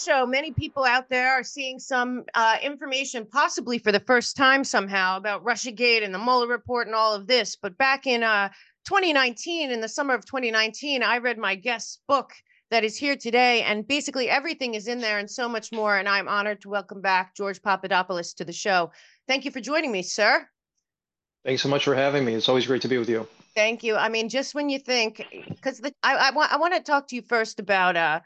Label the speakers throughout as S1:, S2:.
S1: show, many people out there are seeing some uh, information, possibly for the first time somehow, about Russiagate and the Mueller report and all of this. But back in uh, 2019, in the summer of 2019, I read my guest's book that is here today, and basically everything is in there and so much more. And I'm honored to welcome back George Papadopoulos to the show. Thank you for joining me, sir.
S2: Thanks so much for having me. It's always great to be with you.
S1: Thank you. I mean, just when you think, because I, I want I want to talk to you first about uh,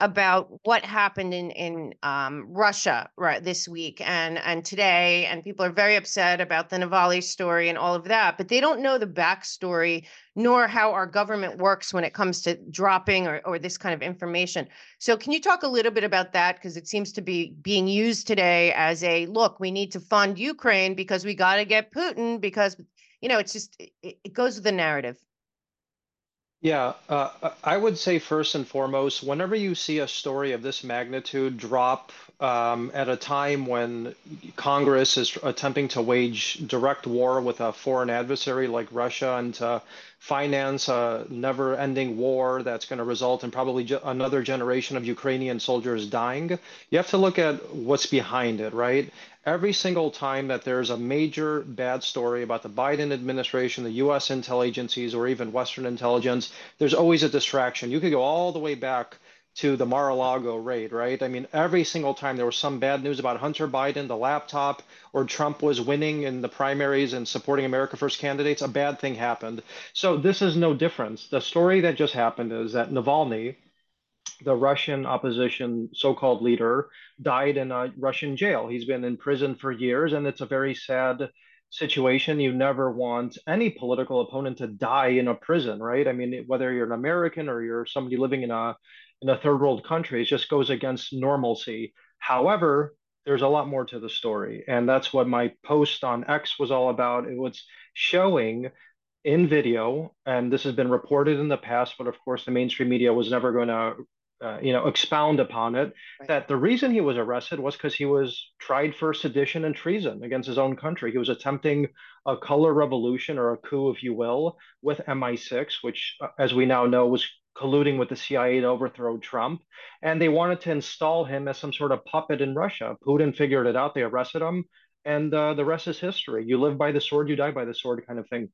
S1: about what happened in in um, Russia right this week and and today, and people are very upset about the Navalny story and all of that, but they don't know the backstory nor how our government works when it comes to dropping or, or this kind of information. So, can you talk a little bit about that because it seems to be being used today as a look? We need to fund Ukraine because we got to get Putin because you know it's just it, it goes with the narrative.
S2: Yeah, uh, I would say first and foremost, whenever you see a story of this magnitude drop um, at a time when Congress is attempting to wage direct war with a foreign adversary like Russia and to finance a never ending war that's going to result in probably ge- another generation of Ukrainian soldiers dying, you have to look at what's behind it, right? Every single time that there's a major bad story about the Biden administration, the US intel agencies, or even Western intelligence, there's always a distraction. You could go all the way back to the Mar-a-Lago raid, right? I mean, every single time there was some bad news about Hunter Biden, the laptop, or Trump was winning in the primaries and supporting America First candidates, a bad thing happened. So this is no difference. The story that just happened is that Navalny, the Russian opposition so-called leader died in a Russian jail. He's been in prison for years, and it's a very sad situation. You never want any political opponent to die in a prison, right? I mean, whether you're an American or you're somebody living in a in a third world country, it just goes against normalcy. However, there's a lot more to the story, and that's what my post on X was all about. It was showing in video, and this has been reported in the past, but of course the mainstream media was never going to uh, you know, expound upon it. Right. That the reason he was arrested was because he was tried for sedition and treason against his own country. He was attempting a color revolution or a coup, if you will, with MI6, which, uh, as we now know, was colluding with the CIA to overthrow Trump. And they wanted to install him as some sort of puppet in Russia. Putin figured it out. They arrested him, and uh, the rest is history. You live by the sword, you die by the sword, kind of thing.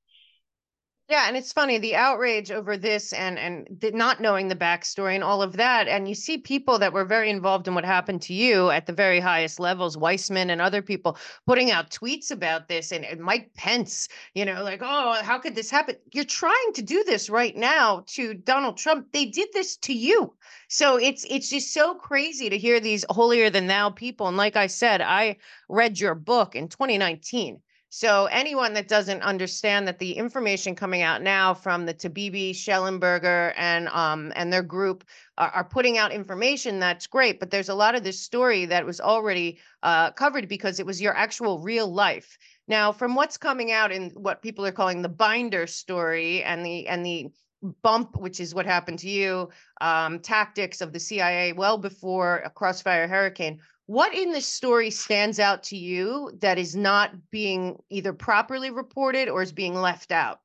S1: Yeah, and it's funny the outrage over this and and not knowing the backstory and all of that, and you see people that were very involved in what happened to you at the very highest levels, Weissmann and other people putting out tweets about this, and, and Mike Pence, you know, like, oh, how could this happen? You're trying to do this right now to Donald Trump. They did this to you, so it's it's just so crazy to hear these holier than thou people. And like I said, I read your book in 2019 so anyone that doesn't understand that the information coming out now from the Taibbi, Shellenberger, and um and their group are, are, putting out information that's great, but there's a lot of this story that was already uh, covered because it was your actual real life. Now, from what's coming out in what people are calling the binder story and the and the bump, which is what happened to you, um, tactics of the CIA well before a crossfire hurricane what in this story stands out to you that is not being either properly reported or is being left out?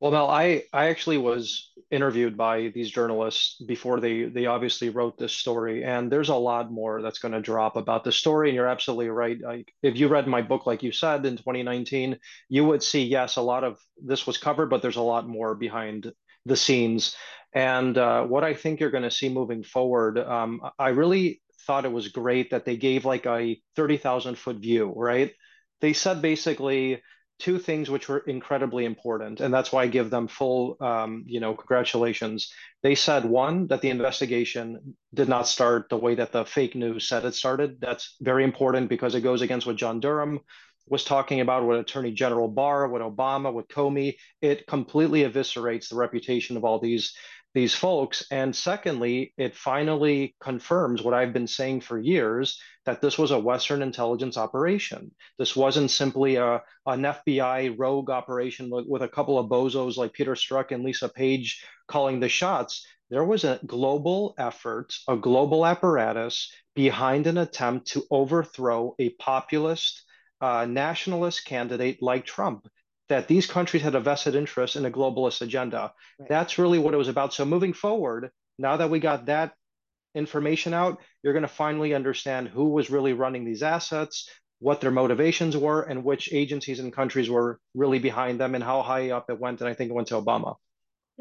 S2: Well, Mel, I, I actually was interviewed by these journalists before they they obviously wrote this story, and there's a lot more that's going to drop about the story. And you're absolutely right. I, if you read my book, like you said in 2019, you would see yes, a lot of this was covered, but there's a lot more behind the scenes. And uh, what I think you're going to see moving forward, um, I really thought it was great that they gave like a 30,000 foot view, right? They said basically two things which were incredibly important, and that's why I give them full, um, you know, congratulations. They said one that the investigation did not start the way that the fake news said it started. That's very important because it goes against what John Durham was talking about what Attorney General Barr, what Obama, what Comey. It completely eviscerates the reputation of all these these folks. And secondly, it finally confirms what I've been saying for years that this was a Western intelligence operation. This wasn't simply a, an FBI rogue operation with, with a couple of bozos like Peter Strzok and Lisa Page calling the shots. there was a global effort, a global apparatus behind an attempt to overthrow a populist uh, nationalist candidate like Trump. That these countries had a vested interest in a globalist agenda. Right. That's really what it was about. So moving forward, now that we got that information out, you're going to finally understand who was really running these assets, what their motivations were, and which agencies and countries were really behind them, and how high up it went. And I think it went to Obama.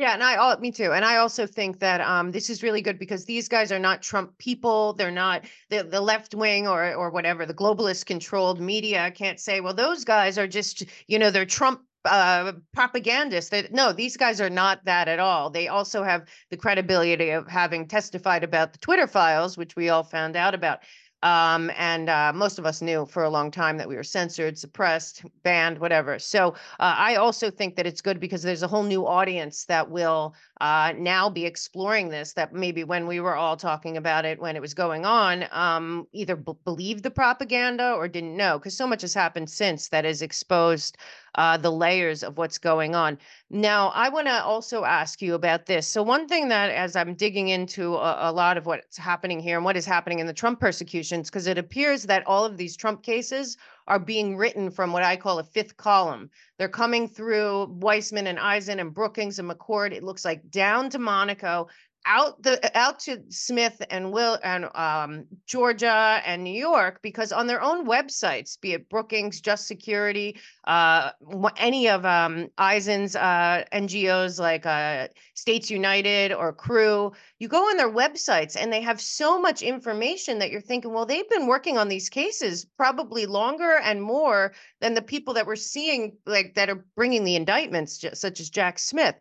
S1: Yeah, and I all me too. And I also think that um this is really good because these guys are not Trump people. They're not the, the left wing or or whatever, the globalist controlled media can't say, well, those guys are just, you know, they're Trump uh propagandists that no these guys are not that at all they also have the credibility of having testified about the twitter files which we all found out about um, and uh, most of us knew for a long time that we were censored, suppressed, banned, whatever. So uh, I also think that it's good because there's a whole new audience that will uh, now be exploring this. That maybe when we were all talking about it when it was going on, um, either b- believed the propaganda or didn't know, because so much has happened since that has exposed uh, the layers of what's going on. Now, I want to also ask you about this. So, one thing that, as I'm digging into a, a lot of what's happening here and what is happening in the Trump persecutions, because it appears that all of these Trump cases are being written from what I call a fifth column. They're coming through Weissmann and Eisen and Brookings and McCord. It looks like down to Monaco out the out to Smith and Will and um, Georgia and New York because on their own websites, be it Brookings, Just Security, uh, any of um, Eisen's uh, NGOs like uh, States United or Crew, you go on their websites and they have so much information that you're thinking, well, they've been working on these cases probably longer and more than the people that we're seeing, like that are bringing the indictments, such as Jack Smith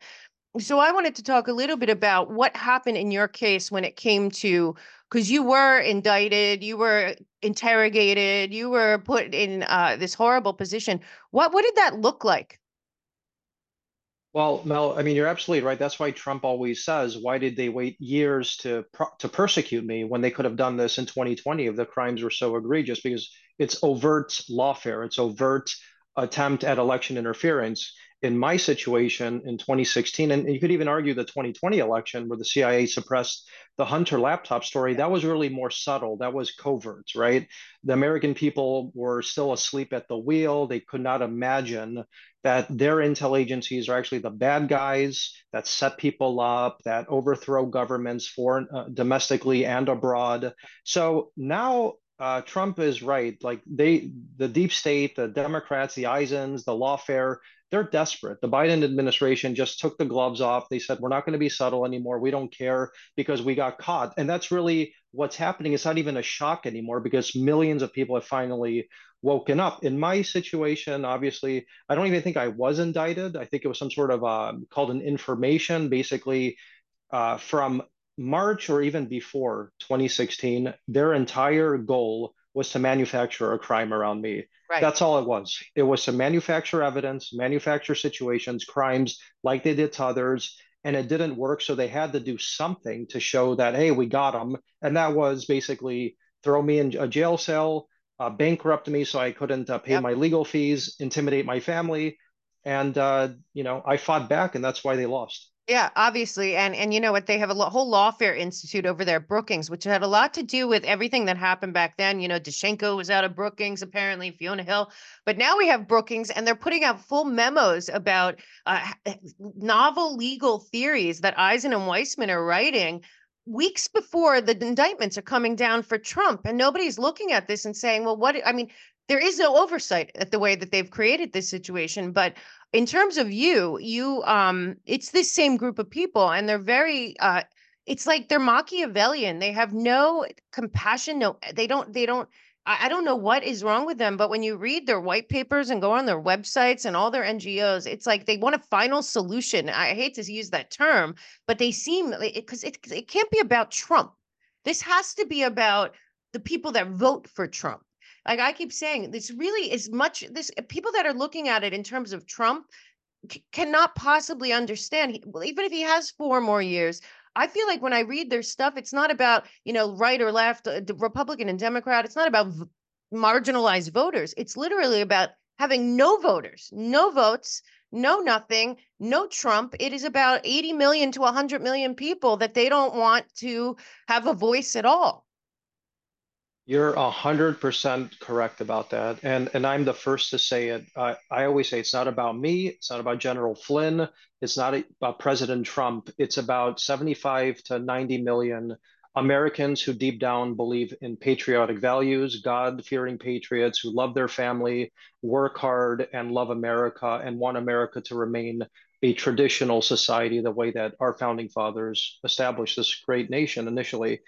S1: so I wanted to talk a little bit about what happened in your case when it came to because you were indicted, you were interrogated, you were put in uh, this horrible position. What what did that look like?
S2: Well, Mel, I mean, you're absolutely right. That's why Trump always says, "Why did they wait years to to persecute me when they could have done this in 2020 if the crimes were so egregious?" Because it's overt lawfare, it's overt attempt at election interference in my situation in 2016, and you could even argue the 2020 election where the CIA suppressed the Hunter laptop story, that was really more subtle. That was covert, right? The American people were still asleep at the wheel. They could not imagine that their intel agencies are actually the bad guys that set people up, that overthrow governments foreign, uh, domestically and abroad. So now uh, Trump is right. Like they, the deep state, the Democrats, the Eisens, the lawfare, they're desperate. The Biden administration just took the gloves off. They said, we're not going to be subtle anymore. We don't care because we got caught. And that's really what's happening. It's not even a shock anymore because millions of people have finally woken up. In my situation, obviously, I don't even think I was indicted. I think it was some sort of uh, called an information, basically uh, from March or even before 2016, their entire goal was to manufacture a crime around me. Right. That's all it was. It was to manufacture evidence, manufacture situations, crimes like they did to others, and it didn't work. So they had to do something to show that, hey, we got them. And that was basically throw me in a jail cell, uh, bankrupt me so I couldn't uh, pay yep. my legal fees, intimidate my family. And, uh, you know, I fought back, and that's why they lost.
S1: Yeah, obviously, and and you know what? They have a whole lawfare institute over there, Brookings, which had a lot to do with everything that happened back then. You know, Danchenko was out of Brookings, apparently Fiona Hill, but now we have Brookings, and they're putting out full memos about uh, novel legal theories that Eisen and Weissmann are writing weeks before the indictments are coming down for Trump, and nobody's looking at this and saying, "Well, what?" I mean, there is no oversight at the way that they've created this situation, but in terms of you you um it's this same group of people and they're very uh it's like they're machiavellian. They have no compassion no they don't they don't I, don't know what is wrong with them but when you read their white papers and go on their websites and all their ngos it's like they want a final solution. I hate to use that term but they seem because it, it, it can't be about trump. This has to be about the people that vote for trump like I keep saying, this really is much this uh, people that are looking at it in terms of Trump c- cannot possibly understand. He, well, even if he has four more years, I feel like when I read their stuff, it's not about you know right or left, uh, Republican and Democrat. It's not about v- marginalized voters. It's literally about having no voters, no votes, no nothing, no Trump. It is about 80 million to 100 million people that they don't want to have a voice at all.
S2: You're a hundred percent correct about that, and and I'm the first to say it. I, I always say it's not about me. It's not about General Flynn. It's not about President Trump. It's about 75 to 90 million Americans who deep down believe in patriotic values, God-fearing patriots who love their family, work hard, and love America, and want America to remain a traditional society the way that our founding fathers established this great nation initially.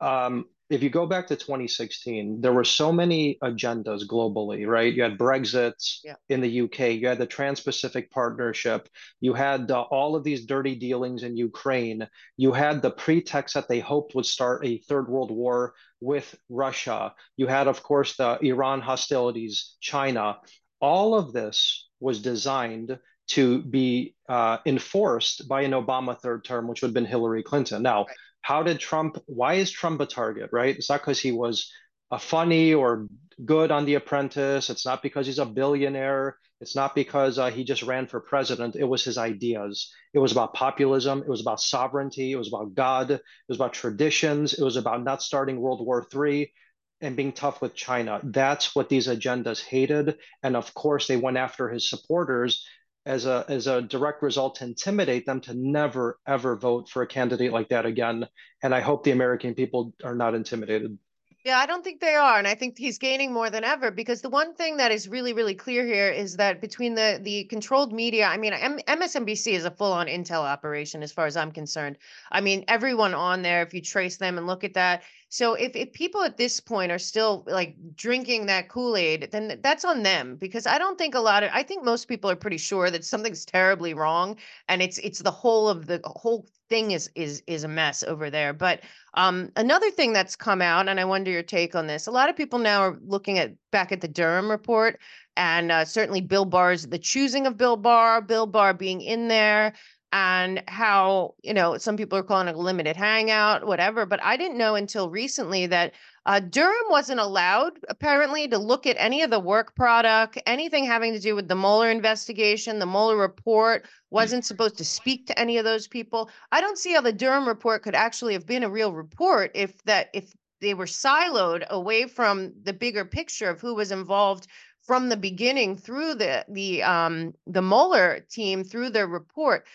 S2: Um, if you go back to 2016, there were so many agendas globally, right? You had Brexit yeah. in the UK, you had the Trans Pacific Partnership, you had uh, all of these dirty dealings in Ukraine, you had the pretext that they hoped would start a third world war with Russia, you had, of course, the Iran hostilities, China. All of this was designed to be uh, enforced by an Obama third term, which would have been Hillary Clinton. Now, right how did Trump, why is Trump a target, right? It's not because he was a funny or good on The Apprentice. It's not because he's a billionaire. It's not because uh, he just ran for president. It was his ideas. It was about populism. It was about sovereignty. It was about God. It was about traditions. It was about not starting World War III and being tough with China. That's what these agendas hated. And of course, they went after his supporters as a as a direct result to intimidate them to never ever vote for a candidate like that again. And I hope the American people are not intimidated.
S1: Yeah, I don't think they are, and I think he's gaining more than ever because the one thing that is really, really clear here is that between the the controlled media, I mean, M- MSNBC is a full-on intel operation as far as I'm concerned. I mean, everyone on there, if you trace them and look at that, so if, if people at this point are still like drinking that Kool-Aid, then that's on them because I don't think a lot of I think most people are pretty sure that something's terribly wrong and it's it's the whole of the whole thing is is is a mess over there. But um, another thing that's come out, and I wonder your take on this. A lot of people now are looking at back at the Durham report, and uh, certainly Bill Barr's the choosing of Bill Barr, Bill Barr being in there, and how you know some people are calling it a limited hangout whatever but i didn't know until recently that uh, durham wasn't allowed apparently to look at any of the work product anything having to do with the Mueller investigation the Mueller report wasn't supposed to speak to any of those people. I don't see how the durham report could actually have been a real report if that if they were siloed away from the bigger picture of who was involved from the beginning through the the um the Mueller team through their report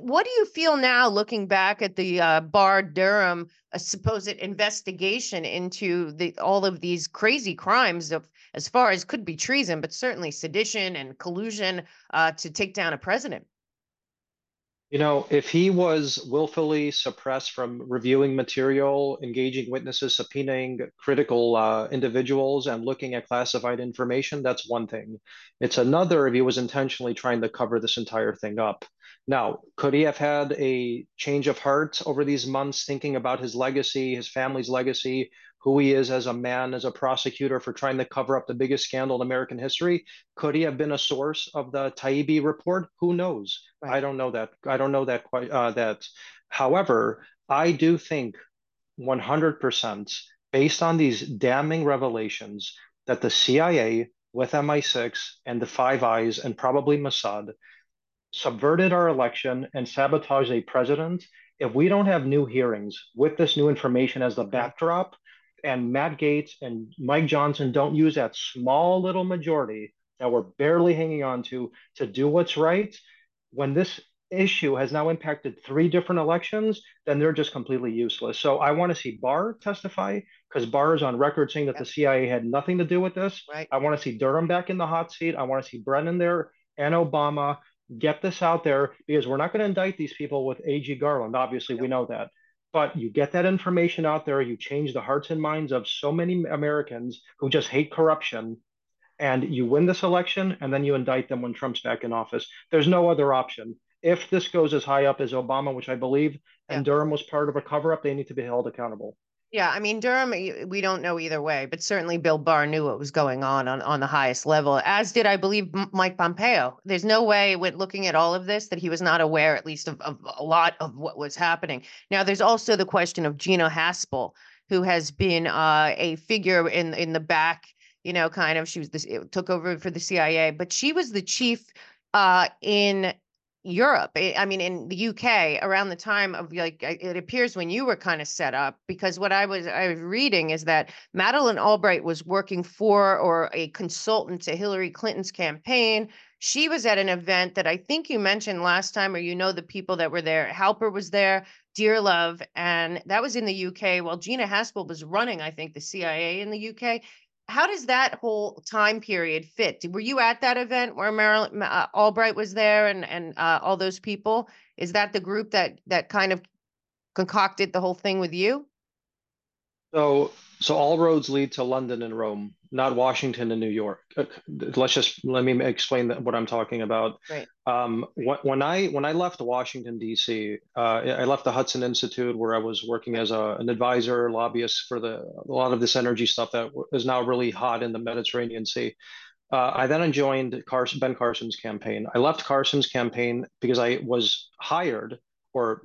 S1: what do you feel now looking back at the uh, Barr Durham supposed investigation into the all of these crazy crimes of as far as could be treason, but certainly sedition and collusion uh, to take down a president?
S2: You know, if he was willfully suppressed from reviewing material, engaging witnesses, subpoenaing critical uh, individuals, and looking at classified information, that's one thing. It's another if he was intentionally trying to cover this entire thing up. Now, could he have had a change of heart over these months, thinking about his legacy, his family's legacy, who he is as a man, as a prosecutor for trying to cover up the biggest scandal in American history? Could he have been a source of the Taibbi report? Who knows? Right. I don't know that. I don't know that quite. Uh, that, however, I do think 100% based on these damning revelations that the CIA with MI6 and the Five Eyes and probably Mossad subverted our election and sabotaged a president, if we don't have new hearings with this new information as the backdrop, and Matt Gaetz and Mike Johnson don't use that small little majority that we're barely hanging on to to do what's right, when this issue has now impacted three different elections, then they're just completely useless. So I want to see Barr testify because Barr is on record saying that yep. the CIA had nothing to do with this. Right. I want to see Durham back in the hot seat. I want to see Brennan there and Obama get this out there because we're not going to indict these people with AG Garland. Obviously, we know that. But you get that information out there, you change the hearts and minds of so many Americans who just hate corruption, and you win this election, and then you indict them when Trump's back in office. There's no other option. If this goes as high up as Obama, which I believe, and Durham was part of a cover up, they need to be held accountable.
S1: Yeah, I mean Durham, we don't know either way, but certainly Bill Barr knew what was going on on, on the highest level, as did I believe Mike Pompeo. There's no way, with looking at all of this, that he was not aware, at least of, of a lot of what was happening. Now, there's also the question of Gina Haspel, who has been uh, a figure in in the back, you know, kind of. She was this took over for the CIA, but she was the chief uh, in Europe. Eh, I mean, in the UK, around the time of like it appears when you were kind of set up. Because what I was I was reading is that Madeleine Albright was working for or a consultant to Hillary Clinton's campaign. She was at an event that I think you mentioned last time, or you know the people that were there. Halper was there, Dearlove, and that was in the UK. While Gina Haspel was running, I think the CIA in the UK how does that whole time period fit? Were you at that event where Marilyn uh, Albright was there and and uh, all those people? Is that the group that that kind of concocted the whole thing with you?
S2: So so all roads lead to London and Rome, not Washington and New York. Uh, let's just let me explain what I'm talking about.
S1: Right.
S2: Um, when I when I left Washington D.C., uh, I left the Hudson Institute where I was working as a, an advisor, lobbyist for the a lot of this energy stuff that is now really hot in the Mediterranean Sea. Uh, I then joined Carson, Ben Carson's campaign. I left Carson's campaign because I was hired or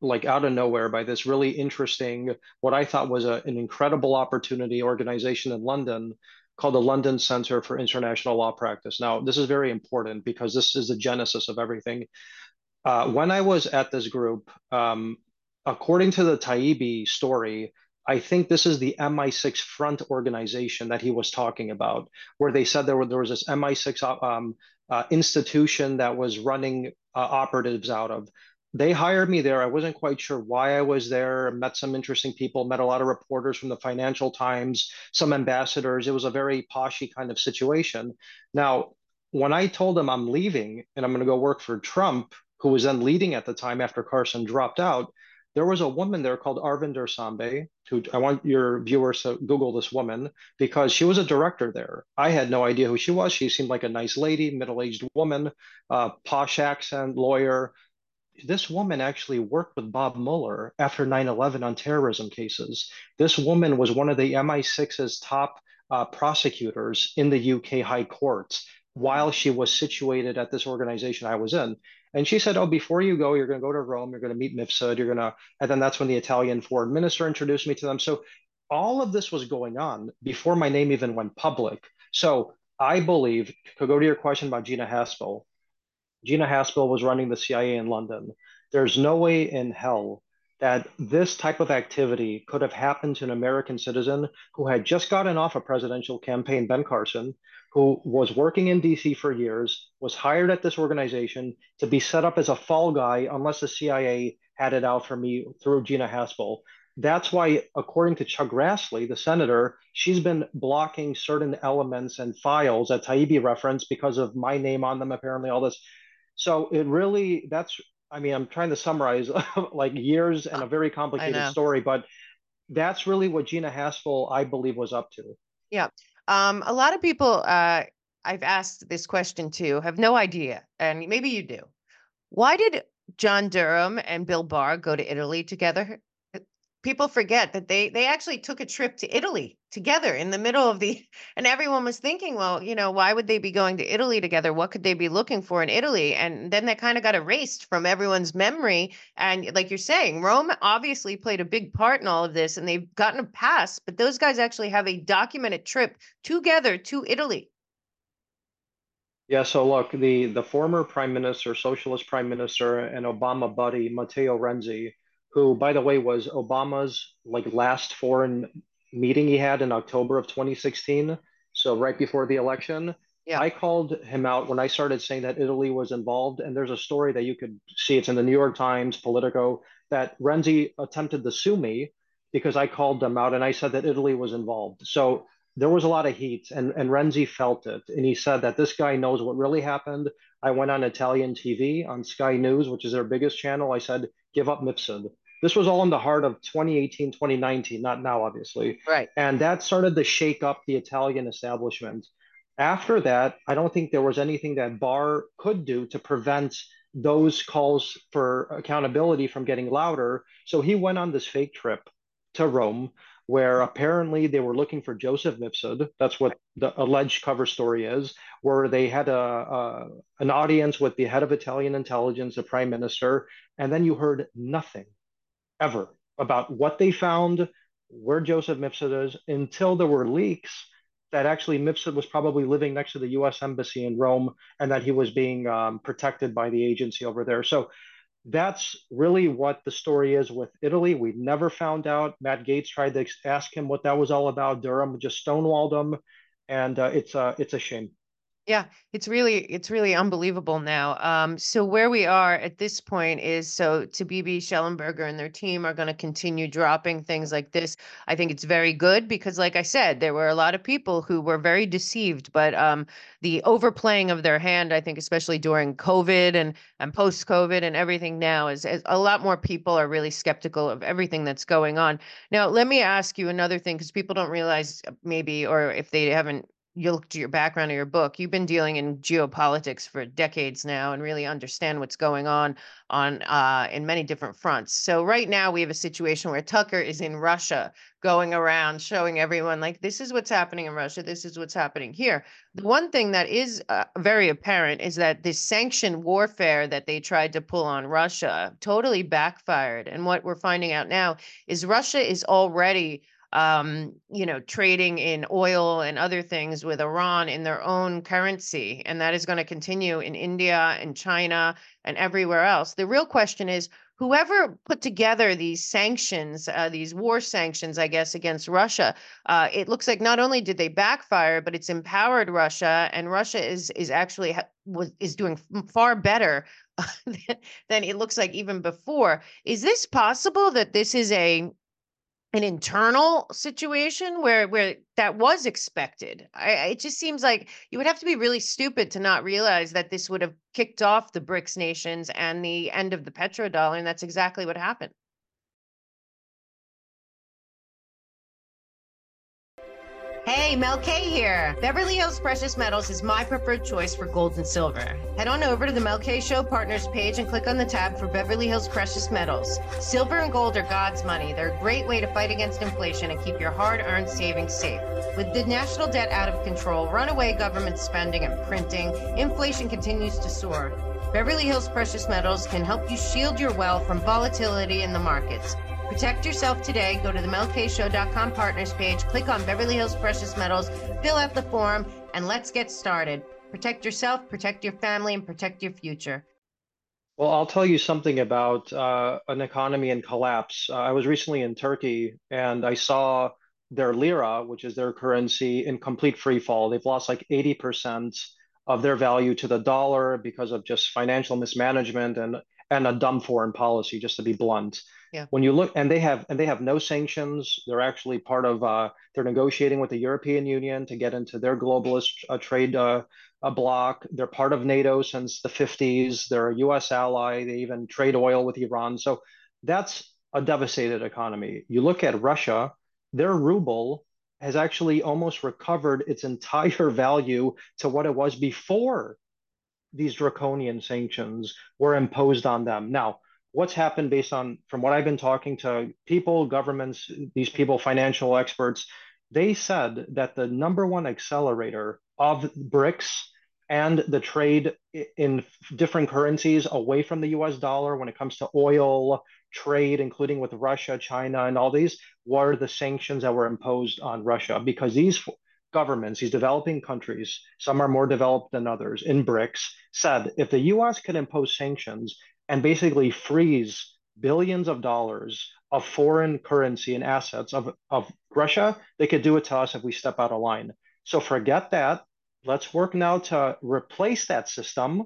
S2: like out of nowhere by this really interesting, what I thought was a, an incredible opportunity organization in London called the London Center for International Law Practice. Now, this is very important because this is the genesis of everything. Uh, when I was at this group, um, according to the Taibbi story, I think this is the MI6 front organization that he was talking about, where they said there, were, there was this MI6 uh, um, uh, institution that was running uh, operatives out of they hired me there. I wasn't quite sure why I was there. Met some interesting people, met a lot of reporters from the Financial Times, some ambassadors. It was a very poshy kind of situation. Now, when I told them I'm leaving and I'm going to go work for Trump, who was then leading at the time after Carson dropped out, there was a woman there called Arvinder Sambei, who I want your viewers to Google this woman because she was a director there. I had no idea who she was. She seemed like a nice lady, middle aged woman, uh, posh accent, lawyer this woman actually worked with Bob Mueller after 9 11 on terrorism cases. This woman was one of the MI6's top uh, prosecutors in the UK High Court while she was situated at this organization I was in. And she said, Oh, before you go, you're going to go to Rome, you're going to meet Mifsud, you're going to, and then that's when the Italian foreign minister introduced me to them. So all of this was going on before my name even went public. So I believe, to go to your question about Gina Haspel, Gina Haspel was running the CIA in London. There's no way in hell that this type of activity could have happened to an American citizen who had just gotten off a presidential campaign, Ben Carson, who was working in DC for years, was hired at this organization to be set up as a fall guy unless the CIA had it out for me through Gina Haspel. That's why, according to Chuck Grassley, the senator, she's been blocking certain elements and files that Taibbi referenced because of my name on them, apparently, all this. So it really, that's, I mean, I'm trying to summarize like years and a very complicated story, but that's really what Gina Haspel, I believe, was up to.
S1: Yeah. Um, a lot of people uh, I've asked this question to have no idea, and maybe you do. Why did John Durham and Bill Barr go to Italy together? People forget that they they actually took a trip to Italy together in the middle of the and everyone was thinking well you know why would they be going to Italy together? What could they be looking for in Italy? And then that kind of got erased from everyone's memory. And like you're saying Rome obviously played a big part in all of this and they've gotten a pass but those guys actually have a documented trip together to Italy.
S2: Yeah, so look, the the former prime minister, socialist prime minister, and Obama buddy Matteo Renzi who, by the way, was Obama's like last foreign meeting he had in October of 2016. So right before the election, yeah. I called him out when I started saying that Italy was involved. And there's a story that you could see. It's in the New York Times, Politico, that Renzi attempted to sue me because I called them out and I said that Italy was involved. So there was a lot of heat, and, and Renzi felt it. And he said that this guy knows what really happened. I went on Italian TV on Sky News, which is their biggest channel. I said, give up Mifsud. This was all in the heart of 2018, 2019, not now, obviously.
S1: Right.
S2: And that started to shake up the Italian establishment. After that, I don't think there was anything that Barr could do to prevent those calls for accountability from getting louder. So he went on this fake trip to Rome, where apparently they were looking for Joseph Mifsud. That's what the alleged cover story is, where they had a, a, an audience with the head of Italian intelligence, the prime minister, and then you heard nothing ever about what they found, where Joseph Mifsud is, until there were leaks that actually Mifsud was probably living next to the U.S. embassy in Rome, and that he was being um, protected by the agency over there. So that's really what the story is with Italy. We never found out. Matt Gaetz tried to ask him what that was all about. Durham just stonewalled him, and uh, it's uh, it's a shame.
S1: Yeah, it's really it's really unbelievable now. Um, so where we are at this point is so Taibbi Shellenberger and their team are going to continue dropping things like this. I think it's very good because, like I said, there were a lot of people who were very deceived, but um, the overplaying of their hand, I think, especially during COVID and and post COVID and everything now, is, is a lot more people are really skeptical of everything that's going on. Now, let me ask you another thing because people don't realize maybe, or if they haven't you look to your background or your book, you've been dealing in geopolitics for decades now and really understand what's going on on uh, in many different fronts. So right now we have a situation where Tucker is in Russia, going around showing everyone like this is what's happening in Russia, this is what's happening here. The one thing that is uh, very apparent is that this sanction warfare that they tried to pull on Russia totally backfired. And what we're finding out now is Russia is already um, you know, trading in oil and other things with Iran in their own currency. And that is going to continue in India and China and everywhere else. The real question is whoever put together these sanctions, uh, these war sanctions, I guess, against Russia, uh, it looks like not only did they backfire, but it's empowered Russia, and Russia is is actually was is doing far better than it looks like even before. Is this possible that this is a an internal situation where where that was expected. I, it just seems like you would have to be really stupid to not realize that this would have kicked off the BRICS nations and the end of the petrodollar, and that's exactly what happened. Hey, Mel K here. Beverly Hills Precious Metals is my preferred choice for gold and silver. Head on over to the Mel K Show Partners page and click on the tab for Beverly Hills Precious Metals. Silver and gold are God's money. They're a great way to fight against inflation and keep your hard earned savings safe. With the national debt out of control, runaway government spending and printing, inflation continues to soar. Beverly Hills Precious Metals can help you shield your wealth from volatility in the markets. Protect yourself today. Go to the melkshow.com partners page, click on Beverly Hills Precious Metals, fill out the form, and let's get started. Protect yourself, protect your family, and protect your future.
S2: Well, I'll tell you something about uh, an economy in collapse. Uh, I was recently in Turkey and I saw their lira, which is their currency, in complete free fall. They've lost like 80% of their value to the dollar because of just financial mismanagement and, and a dumb foreign policy, just to be blunt.
S1: Yeah.
S2: When you look, and they have and they have no sanctions. They're actually part of. Uh, they're negotiating with the European Union to get into their globalist uh, trade uh, bloc. They're part of NATO since the 50s. They're a U.S. ally. They even trade oil with Iran. So that's a devastated economy. You look at Russia. Their ruble has actually almost recovered its entire value to what it was before these draconian sanctions were imposed on them. Now, what's happened based on from what I've been talking to people, governments, these people, financial experts, they said that the number one accelerator of BRICS and the trade in different currencies away from the US dollar when it comes to oil trade, including with Russia, China, and all these, were the sanctions that were imposed on Russia because these governments, these developing countries, some are more developed than others in BRICS, said if the US could impose sanctions, and basically freeze billions of dollars of foreign currency and assets of, of Russia, they could do it to us if we step out of line. So forget that. Let's work now to replace that system,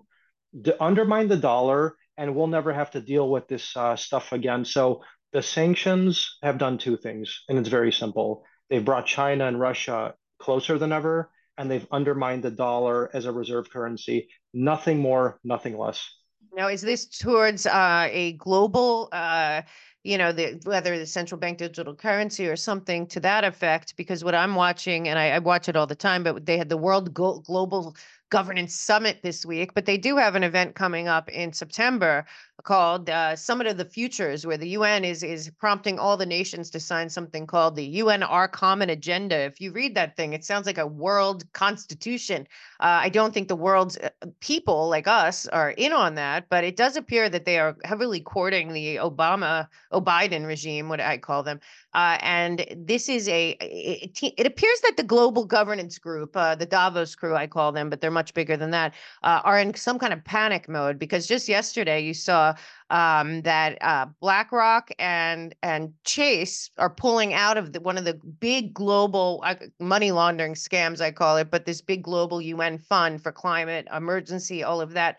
S2: to undermine the dollar, and we'll never have to deal with this uh, stuff again. So the sanctions have done two things, and it's very simple. They've brought China and Russia closer than ever, and they've undermined the dollar as a reserve currency. Nothing more, nothing less.
S1: Now, is this towards uh, a global, uh, you know, the whether the central bank digital currency or something to that effect? Because what I'm watching, and I, I watch it all the time, but they had the World Go- Global Governance Summit this week, but they do have an event coming up in September called uh, Summit of the Futures, where the UN is is prompting all the nations to sign something called the UN Our Common Agenda. If you read that thing, it sounds like a world constitution. Uh, I don't think the world's uh, people like us are in on that, but it does appear that they are heavily courting the Obama Biden regime, what I call them. Uh, and this is a, it, it, appears that the global governance group, uh, the Davos crew, I call them, but they're much bigger than that, uh, are in some kind of panic mode because just yesterday you saw um, that uh, BlackRock and and Chase are pulling out of the, one of the big global uh, money laundering scams, I call it, but this big global UN fund for climate emergency, all of that.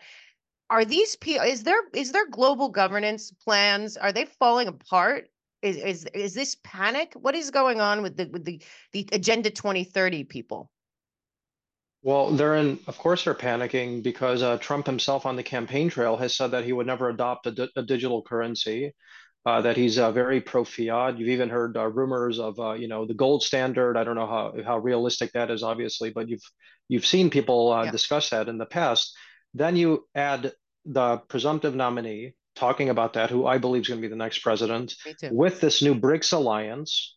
S1: Are these people? is there is there global governance plans? Are they falling apart? Is is is this panic? What is going on with the with the the agenda 2030 people
S2: well they're in of course they're panicking because uh, trump himself on the campaign trail has said that he would never adopt a, di- a digital currency uh, that he's uh, very pro fiat. You've even heard uh, rumors of uh, you know the gold standard. I don't know how how realistic that is, obviously, but you've you've seen people uh, yeah. discuss that in the past. Then you add the presumptive nominee talking about that, who I believe is going to be the next president, with this new BRICS alliance,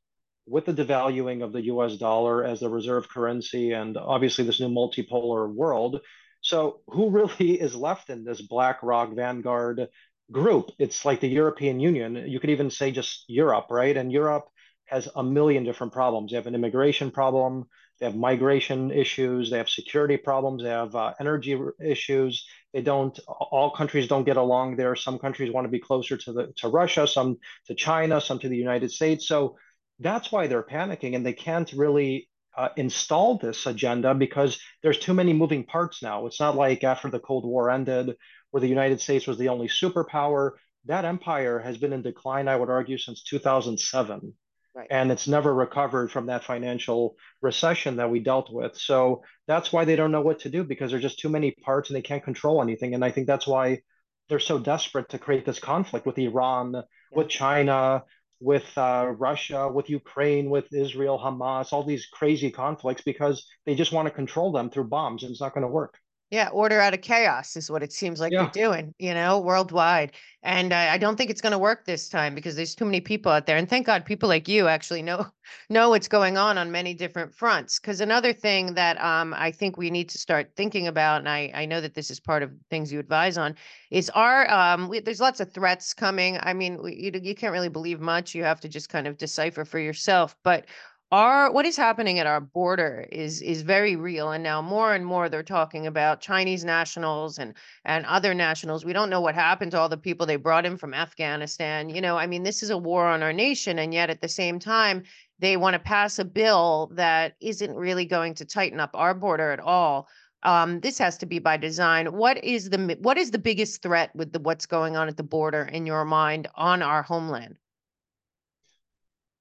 S2: with the devaluing of the US dollar as the reserve currency, and obviously this new multipolar world. So, who really is left in this BlackRock Vanguard group? It's like the European Union. You could even say just Europe, right? And Europe has a million different problems. They have an immigration problem, they have migration issues, they have security problems, they have uh, energy issues. They don't. All countries don't get along there. Some countries want to be closer to the to Russia, some to China, some to the United States. So that's why they're panicking, and they can't really uh, install this agenda because there's too many moving parts now. It's not like after the Cold War ended, where the United States was the only superpower. That empire has been in decline, I would argue, since 2007. Right. And it's never recovered from that financial recession that we dealt with. So that's why they don't know what to do because there's just too many parts and they can't control anything. And I think that's why they're so desperate to create this conflict with Iran, yeah. with China, with uh, Russia, with Ukraine, with Israel, Hamas, all these crazy conflicts because they just want to control them through bombs and it's not going to work.
S1: Yeah, order out of chaos is what it seems like yeah. they're doing, you know, worldwide. And I, I don't think it's going to work this time because there's too many people out there. And thank God people like you actually know know what's going on on many different fronts. Because another thing that um, I think we need to start thinking about, and I, I know that this is part of things you advise on, is our um, we, there's lots of threats coming. I mean, we, you, you can't really believe much. You have to just kind of decipher for yourself. But our what is happening at our border is is very real and now more and more they're talking about chinese nationals and and other nationals. We don't know what happened to all the people they brought in from afghanistan you know i mean this is a war on our nation and yet at the same time they want to pass a bill that isn't really going to tighten up our border at all. Um, this has to be by design. What is the what is the biggest threat with the what's going on at the border in your mind on our homeland?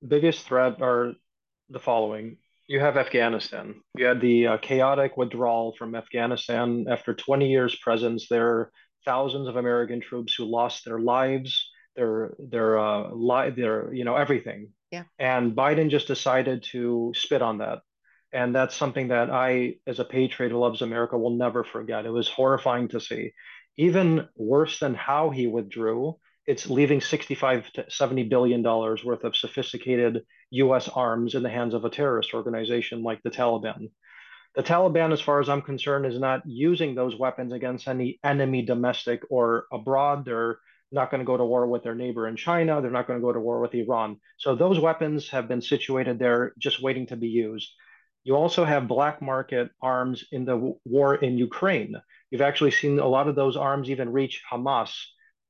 S2: Biggest threat are the following. You have Afghanistan. You had the uh, chaotic withdrawal from Afghanistan after 20 years' presence there. Thousands of American troops who lost their lives, their their uh, li- their you know everything.
S1: Yeah.
S2: And Biden just decided to spit on that, and that's something that I, as a patriot who loves America, will never forget. It was horrifying to see. Even worse than how he withdrew, it's leaving 65 to 70 billion dollars worth of sophisticated US arms in the hands of a terrorist organization like the Taliban. The Taliban, as far as I'm concerned, is not using those weapons against any enemy, domestic or abroad. They're not going to go to war with their neighbor in China. They're not going to go to war with Iran. So those weapons have been situated there just waiting to be used. You also have black market arms in the war in Ukraine. You've actually seen a lot of those arms even reach Hamas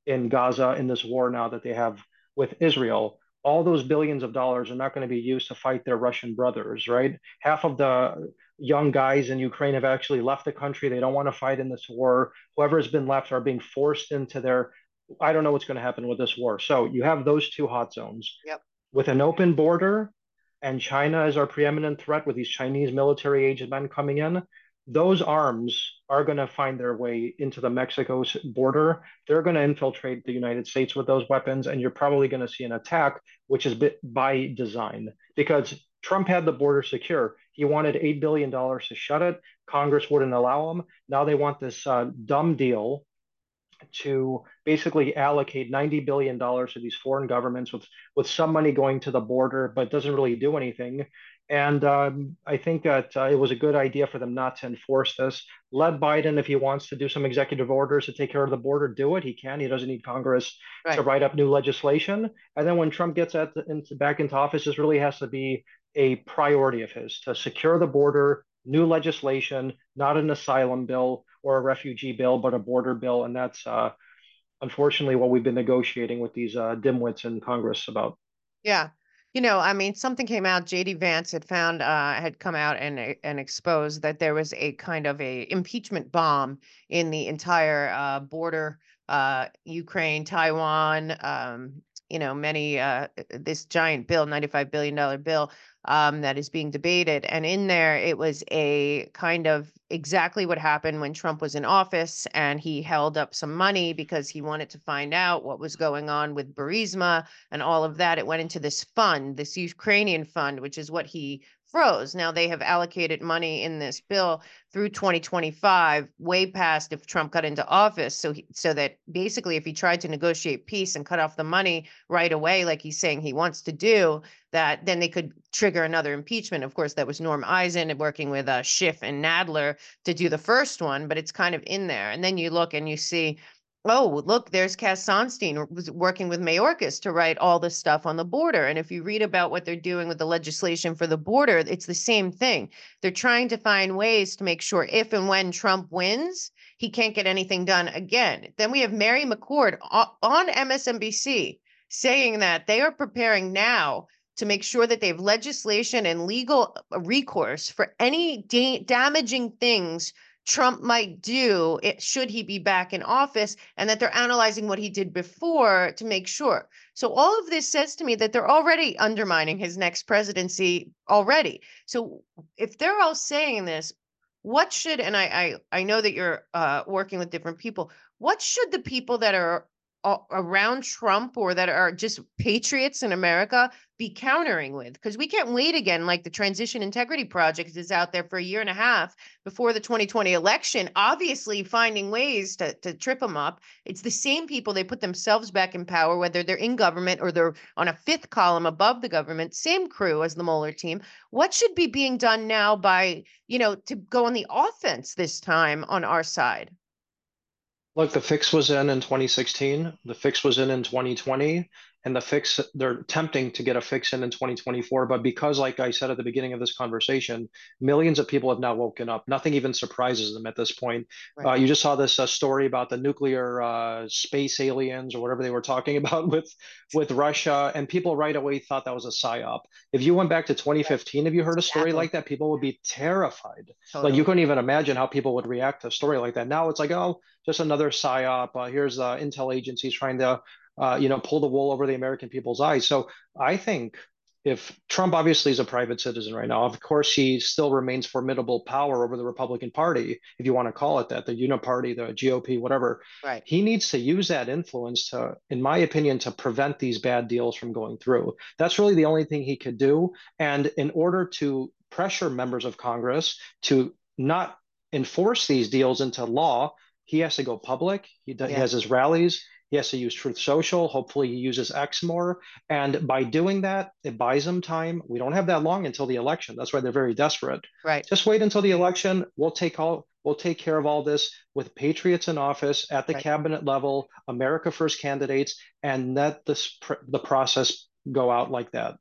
S2: in Gaza in this war now that they have with Israel all those billions of dollars are not going to be used to fight their Russian brothers, right? Half of the young guys in Ukraine have actually left the country. They don't want to fight in this war. Whoever has been left are being forced into their. I don't know what's going to happen with this war. So you have those two hot zones.
S1: Yep.
S2: With an open border and China is our preeminent threat with these Chinese military aged men coming in, those arms are going to find their way into the Mexico border. They're going to infiltrate the United States with those weapons, and you're probably going to see an attack, which is by design because Trump had the border secure. He wanted $8 billion to shut it. Congress wouldn't allow him. Now they want this uh, dumb deal to basically allocate $90 billion to these foreign governments with, with some money going to the border, but doesn't really do anything. And um, I think that uh, it was a good idea for them not to enforce this. Let Biden, if he wants to do some executive orders to take care of the border, do it. He can. He doesn't need Congress right. to write up new legislation. And then when Trump gets at the, into, back into office, this really has to be a priority of his to secure the border, new legislation, not an asylum bill or a refugee bill, but a border bill. And that's uh, unfortunately what we've been negotiating with these uh, dimwits in Congress about.
S1: Yeah. You know, I mean, something came out. JD Vance had found, uh, had come out and and exposed that there was a kind of a impeachment bomb in the entire uh, border, uh, Ukraine, Taiwan, um, you know, many uh, this giant bill, $95 billion bill um, that is being debated. And in there, it was a kind of exactly what happened when Trump was in office and he held up some money because he wanted to find out what was going on with Burisma and all of that. It went into this fund, this Ukrainian fund, which is what he froze. Now they have allocated money in this bill through 2025, way past if Trump got into office. So, he, so that basically, if he tried to negotiate peace and cut off the money right away, like he's saying he wants to do, that then they could trigger another impeachment. Of course, that was Norm Eisen working with uh, Schiff and Nadler to do the first one, but it's kind of in there. And then you look and you see oh, look, there's Cass Sunstein was working with Mayorkas to write all this stuff on the border. And if you read about what they're doing with the legislation for the border, it's the same thing. They're trying to find ways to make sure if and when Trump wins, he can't get anything done again. Then we have Mary McCord on MSNBC saying that they are preparing now to make sure that they have legislation and legal uh, recourse for any da- damaging things Trump might do it should he be back in office and that they're analyzing what he did before to make sure. So all of this says to me that they're already undermining his next presidency already. So if they're all saying this, what should and I I, I know that you're uh, working with different people. What should the people that are around Trump or that are just patriots in America be countering with because we can't wait again like the transition integrity project is out there for a year and a half before the 2020 election obviously finding ways to, to trip them up. It's the same people they put themselves back in power whether they're in government or they're on a fifth column above the government same crew as the Mueller team. What should be being done now by you know to go on the offense this time on our side?
S2: Look, the fix was in in 2016. The fix was in in 2020 and the fix they're attempting to get a fix in in 2024 but because like i said at the beginning of this conversation millions of people have now woken up. Nothing even surprises them at this point. Right. uh, you just saw this uh, story about the nuclear uh, space aliens or whatever they were talking about with with russia and people right away thought that was a psyop. If you went back to 2015 if you heard a story like that? People would be terrified. Totally. like you couldn't even imagine how people would react to a story like that. Now it's like oh just another psyop. Uh, here's uh, intel agencies trying to uh, you know, pull the wool over the American people's eyes. So I think if Trump obviously is a private citizen right now, of course he still remains formidable power over the Republican Party, if you want to call it that, the Uniparty, the GOP, whatever.
S1: Right.
S2: He needs to use that influence to, in my opinion, to prevent these bad deals from going through. That's really the only thing he could do. And in order to pressure members of Congress to not enforce these deals into law, he has to go public. He, yeah. he has his rallies. He has to use Truth Social. Hopefully, he uses X more. And by doing that, it buys him time. We don't have that long until the election. That's why they're very desperate.
S1: Right.
S2: Just wait until the election. We'll take all. We'll take care of all this with patriots in office at the right. cabinet level, America First candidates, and let this the process go out like that.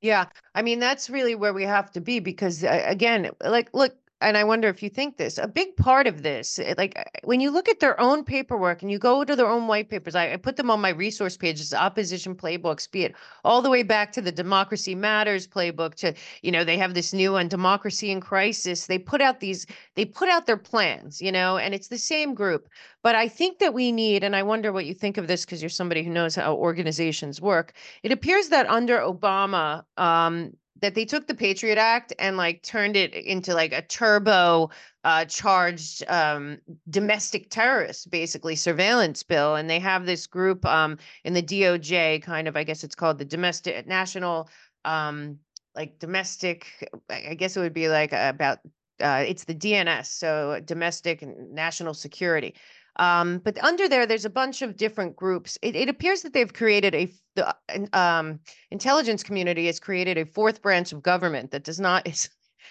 S1: Yeah, I mean that's really where we have to be because uh, again, like look, and I wonder if you think this, a big part of this, eh, like eh, when you look at their own paperwork and you go to their own white papers, I, I put them on my resource pages, opposition playbooks, be it all the way back to the Democracy Matters playbook to, you know, they have this new one, Democracy in Crisis. They put out these, they put out their plans, you know, and it's the same group. But I think that we need, and I wonder what you think of this because you're somebody who knows how organizations work. It appears that under Obama, um, that they took the Patriot Act and like turned it into like a turbo uh, charged um, domestic terrorist, basically surveillance bill. And they have this group um, in the DOJ, kind of, I guess it's called the Domestic National, um, like domestic, I guess it would be like about, uh, it's the DNS, so domestic and national security. Um, but under there, there's a bunch of different groups. It, it appears that they've created a the um, intelligence community has created a fourth branch of government that does not is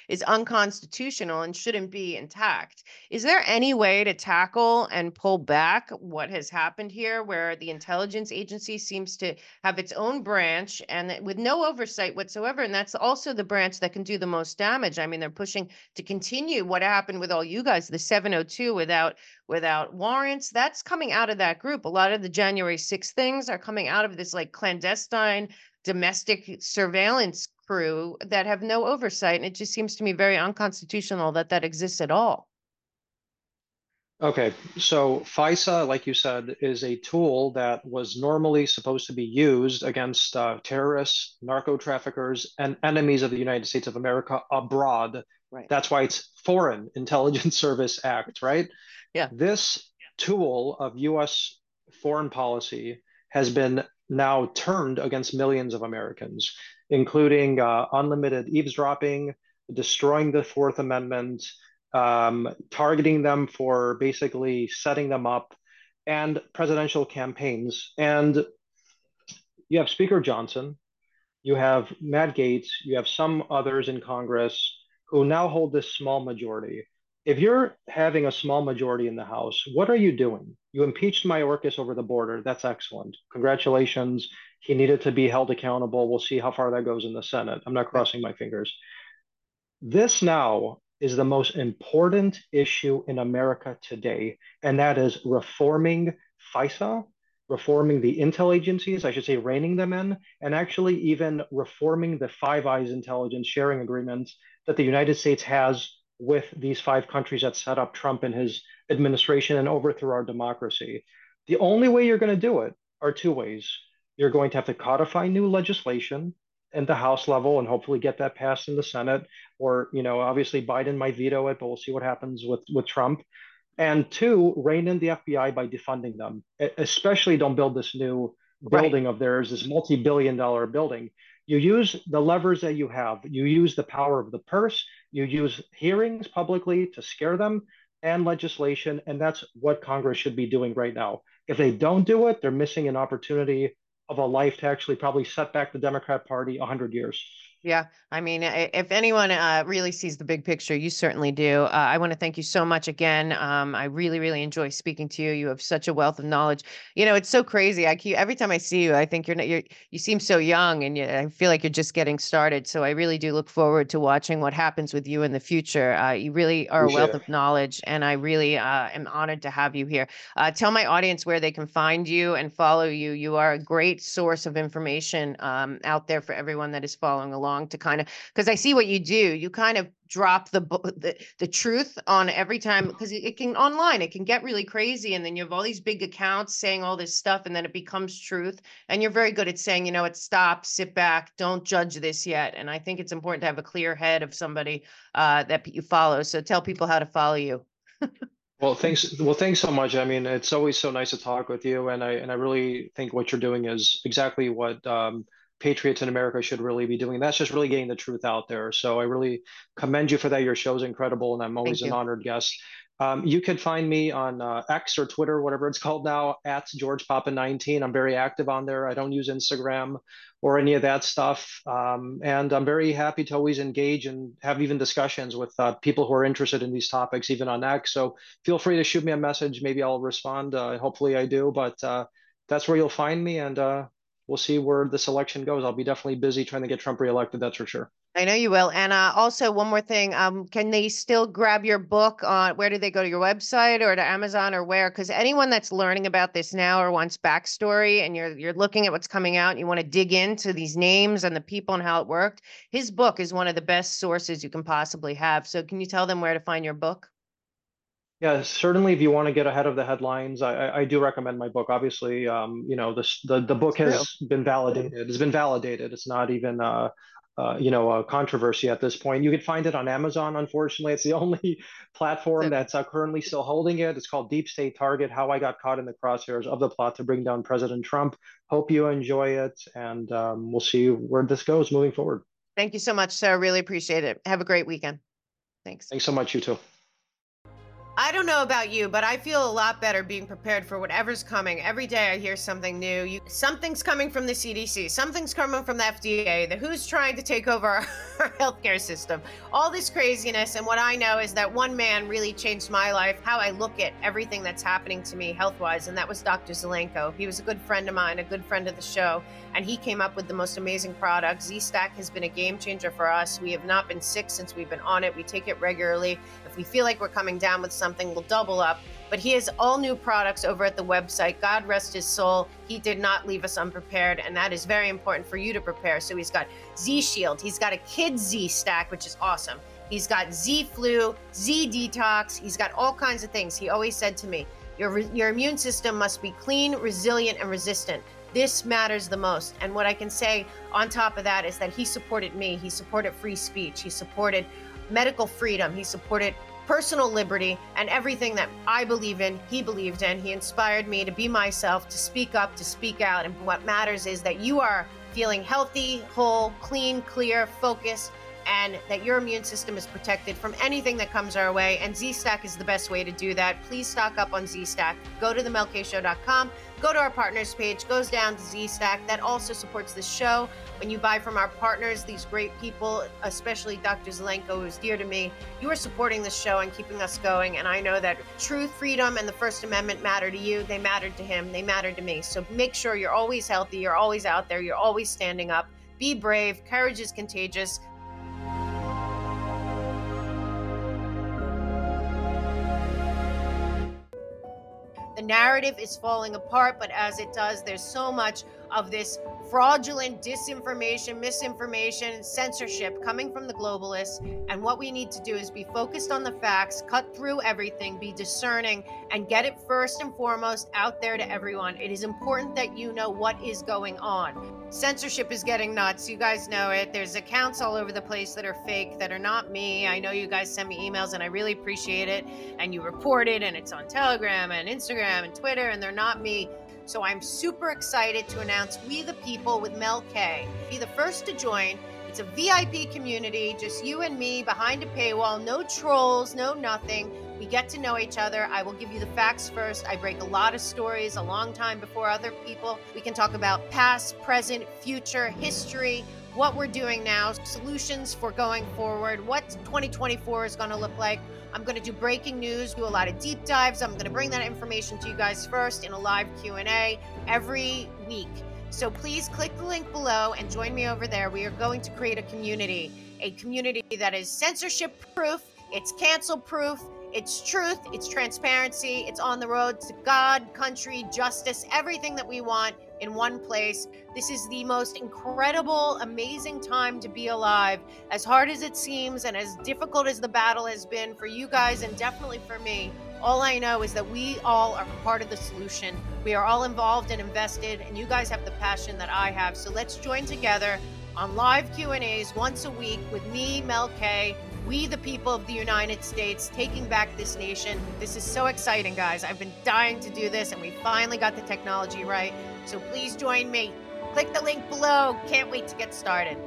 S1: is unconstitutional and shouldn't be intact. Is there any way to tackle and pull back what has happened here where the intelligence agency seems to have its own branch and with no oversight whatsoever? And that's also the branch that can do the most damage. I mean, they're pushing to continue what happened with all you guys, the 702 without without warrants. That's coming out of that group. A lot of the January 6 things are coming out of this like clandestine domestic surveillance crew that have no oversight. And it just seems to me very unconstitutional that that exists at all.
S2: Okay, so FISA, like you said, is a tool that was normally supposed to be used against uh, terrorists, narco traffickers, and enemies of the United States of America abroad. Right. That's why it's Foreign Intelligence Service Act, right?
S1: Yeah.
S2: This tool of U.S. foreign policy has been now turned against millions of Americans including uh, unlimited eavesdropping, destroying the Fourth Amendment, um, targeting them for basically setting them up, and presidential campaigns. And you have Speaker Johnson, you have Matt Gaetz, you have some others in Congress who now hold this small majority. If you're having a small majority in the House, what are you doing? You impeached Mayorkas over the border. That's excellent. Congratulations. He needed to be held accountable. We'll see how far that goes in the Senate. I'm not crossing my fingers. This now is the most important issue in America today, and that is reforming FISA, reforming the intel agencies, I should say, reining them in, and actually even reforming the Five Eyes intelligence sharing agreements that the United States has with these five countries that set up Trump and his administration and overthrew our democracy. The only way you're going to do it are two ways you're going to have to codify new legislation at the House level and hopefully get that passed in the Senate. Or, you know, obviously Biden might veto it, but we'll see what happens with, with Trump. And two, rein in the FBI by defunding them. Especially don't build this new building right. of theirs, this multi-billion dollar building. You use the levers that you have. You use the power of the purse. You use hearings publicly to scare them and legislation. And that's what Congress should be doing right now. If they don't do it, they're missing an opportunity of a life to actually probably set back the Democrat Party 100 years.
S1: Yeah, I mean, if anyone uh, really sees the big picture, you certainly do. Uh, I want to thank you so much again. Um, I really, really enjoy speaking to you. You have such a wealth of knowledge. You know, it's so crazy. I keep every time I see you, I think you're not, you're you seem so young, and you, I feel like you're just getting started. So I really do look forward to watching what happens with you in the future. Uh, you really are a wealth of knowledge, and I really uh, am honored to have you here. Uh, tell my audience where they can find you and follow you. You are a great source of information um, out there for everyone that is following along along to kind of because I see what you do. You kind of drop the the, the truth on every time because it, it, can online it can get really crazy and then you have all these big accounts saying all this stuff and then it becomes truth and you're very good at saying you know what stop sit back don't judge this yet and i think it's important to have a clear head of somebody uh, that you follow so tell people how to follow you
S2: well thanks well thanks so much i mean it's always so nice to talk with you and i and i really think what you're doing is exactly what um, patriots in America should really be doing. That's just really getting the truth out there. So I really commend you for that. Your show is incredible, and I'm always an honored guest. Um, you can find me on uh, X or Twitter, whatever it's called now, at George Papa 19. I'm very active on there. I don't use Instagram or any of that stuff. Um, and I'm very happy to always engage and have even discussions with uh, people who are interested in these topics, even on X. So feel free to shoot me a message. Maybe I'll respond. Uh, hopefully I do. But uh, that's where you'll find me. And uh, we'll see where this election goes. I'll be definitely busy trying to get Trump reelected. That's for sure.
S1: I know you will. And uh, also, one more thing: um, can they still grab your book on? Where do they go to your website or to Amazon or where? Because anyone that's learning about this now or wants backstory, and you're you're looking at what's coming out, and you want to dig into these names and the people and how it worked, his book is one of the best sources you can possibly have. So, can you tell them where to find your book?
S2: Yeah, certainly. If you want to get ahead of the headlines, I, I do recommend my book. Obviously, um, you know, the the, the book has been validated. It's been validated. It's not even uh, uh, you know a controversy at this point. You can find it on Amazon. Unfortunately, it's the only platform that's uh, currently still holding it. It's called Deep State Target: How I Got Caught in the Crosshairs of the Plot to Bring Down President Trump. Hope you enjoy it, and um, we'll see where this goes moving forward.
S1: Thank you so much, Sarah. Really appreciate it. Have a great weekend. Thanks.
S2: Thanks so much. You too.
S1: I don't know about you, but I feel a lot better being prepared for whatever's coming. Every day I hear something new. You, something's coming from the CDC, something's coming from the FDA, the who's trying to take over our, our healthcare system. All this craziness. And what I know is that one man really changed my life, how I look at everything that's happening to me health wise. And that was Dr. Zelenko. He was a good friend of mine, a good friend of the show. And he came up with the most amazing product. Z Stack has been a game changer for us. We have not been sick since we've been on it. We take it regularly. We feel like we're coming down with something, we'll double up. But he has all new products over at the website. God rest his soul. He did not leave us unprepared, and that is very important for you to prepare. So he's got Z Shield, he's got a Kid Z Stack, which is awesome. He's got Z Flu, Z Detox. He's got all kinds of things. He always said to me, your, your immune system must be clean, resilient, and resistant. This matters the most. And what I can say on top of that is that he supported me. He supported free speech. He supported medical freedom. He supported personal liberty and everything that I believe in, he believed in. He inspired me to be myself, to speak up, to speak out. And what matters is that you are feeling healthy, whole, clean, clear, focused, and that your immune system is protected from anything that comes our way. And Z Stack is the best way to do that. Please stock up on Z Stack. Go to themelkshow.com, go to our partners page, goes down to Z Stack. That also supports the show. When you buy from our partners, these great people, especially Dr. Zelenko, who's dear to me, you are supporting the show and keeping us going. And I know that truth, freedom, and the First Amendment matter to you. They mattered to him. They mattered to me. So make sure you're always healthy. You're always out there. You're always standing up. Be brave. Courage is contagious. The narrative is falling apart, but as it does, there's so much of this fraudulent disinformation, misinformation, censorship coming from the globalists. And what we need to do is be focused on the facts, cut through everything, be discerning, and get it first and foremost out there to everyone. It is important that you know what is going on. Censorship is getting nuts. You guys know it. There's accounts all over the place that are fake, that are not me. I know you guys send me emails and I really appreciate it. And you report it, and it's on Telegram and Instagram and Twitter, and they're not me. So I'm super excited to announce We the People with Mel K. Be the first to join. It's a VIP community, just you and me behind a paywall, no trolls, no nothing. We get to know each other. I will give you the facts first. I break a lot of stories a long time before other people. We can talk about past, present, future, history, what we're doing now, solutions for going forward, what 2024 is going to look like. I'm going to do breaking news, do a lot of deep dives. I'm going to bring that information to you guys first in a live Q&A every week. So please click the link below and join me over there. We are going to create a community, a community that is censorship proof, it's cancel proof, it's truth, it's transparency, it's on the road to God, country, justice, everything that we want in one place. This is the most incredible, amazing time to be alive. As hard as it seems and as difficult as the battle has been for you guys and definitely for me, all I know is that we all are part of the solution. We are all involved and invested and you guys have the passion that I have. So let's join together on live Q&As once a week with me, Mel K, we, the people of the United States, taking back this nation. This is so exciting, guys. I've been dying to do this, and we finally got the technology right. So please join me. Click the link below. Can't wait to get started.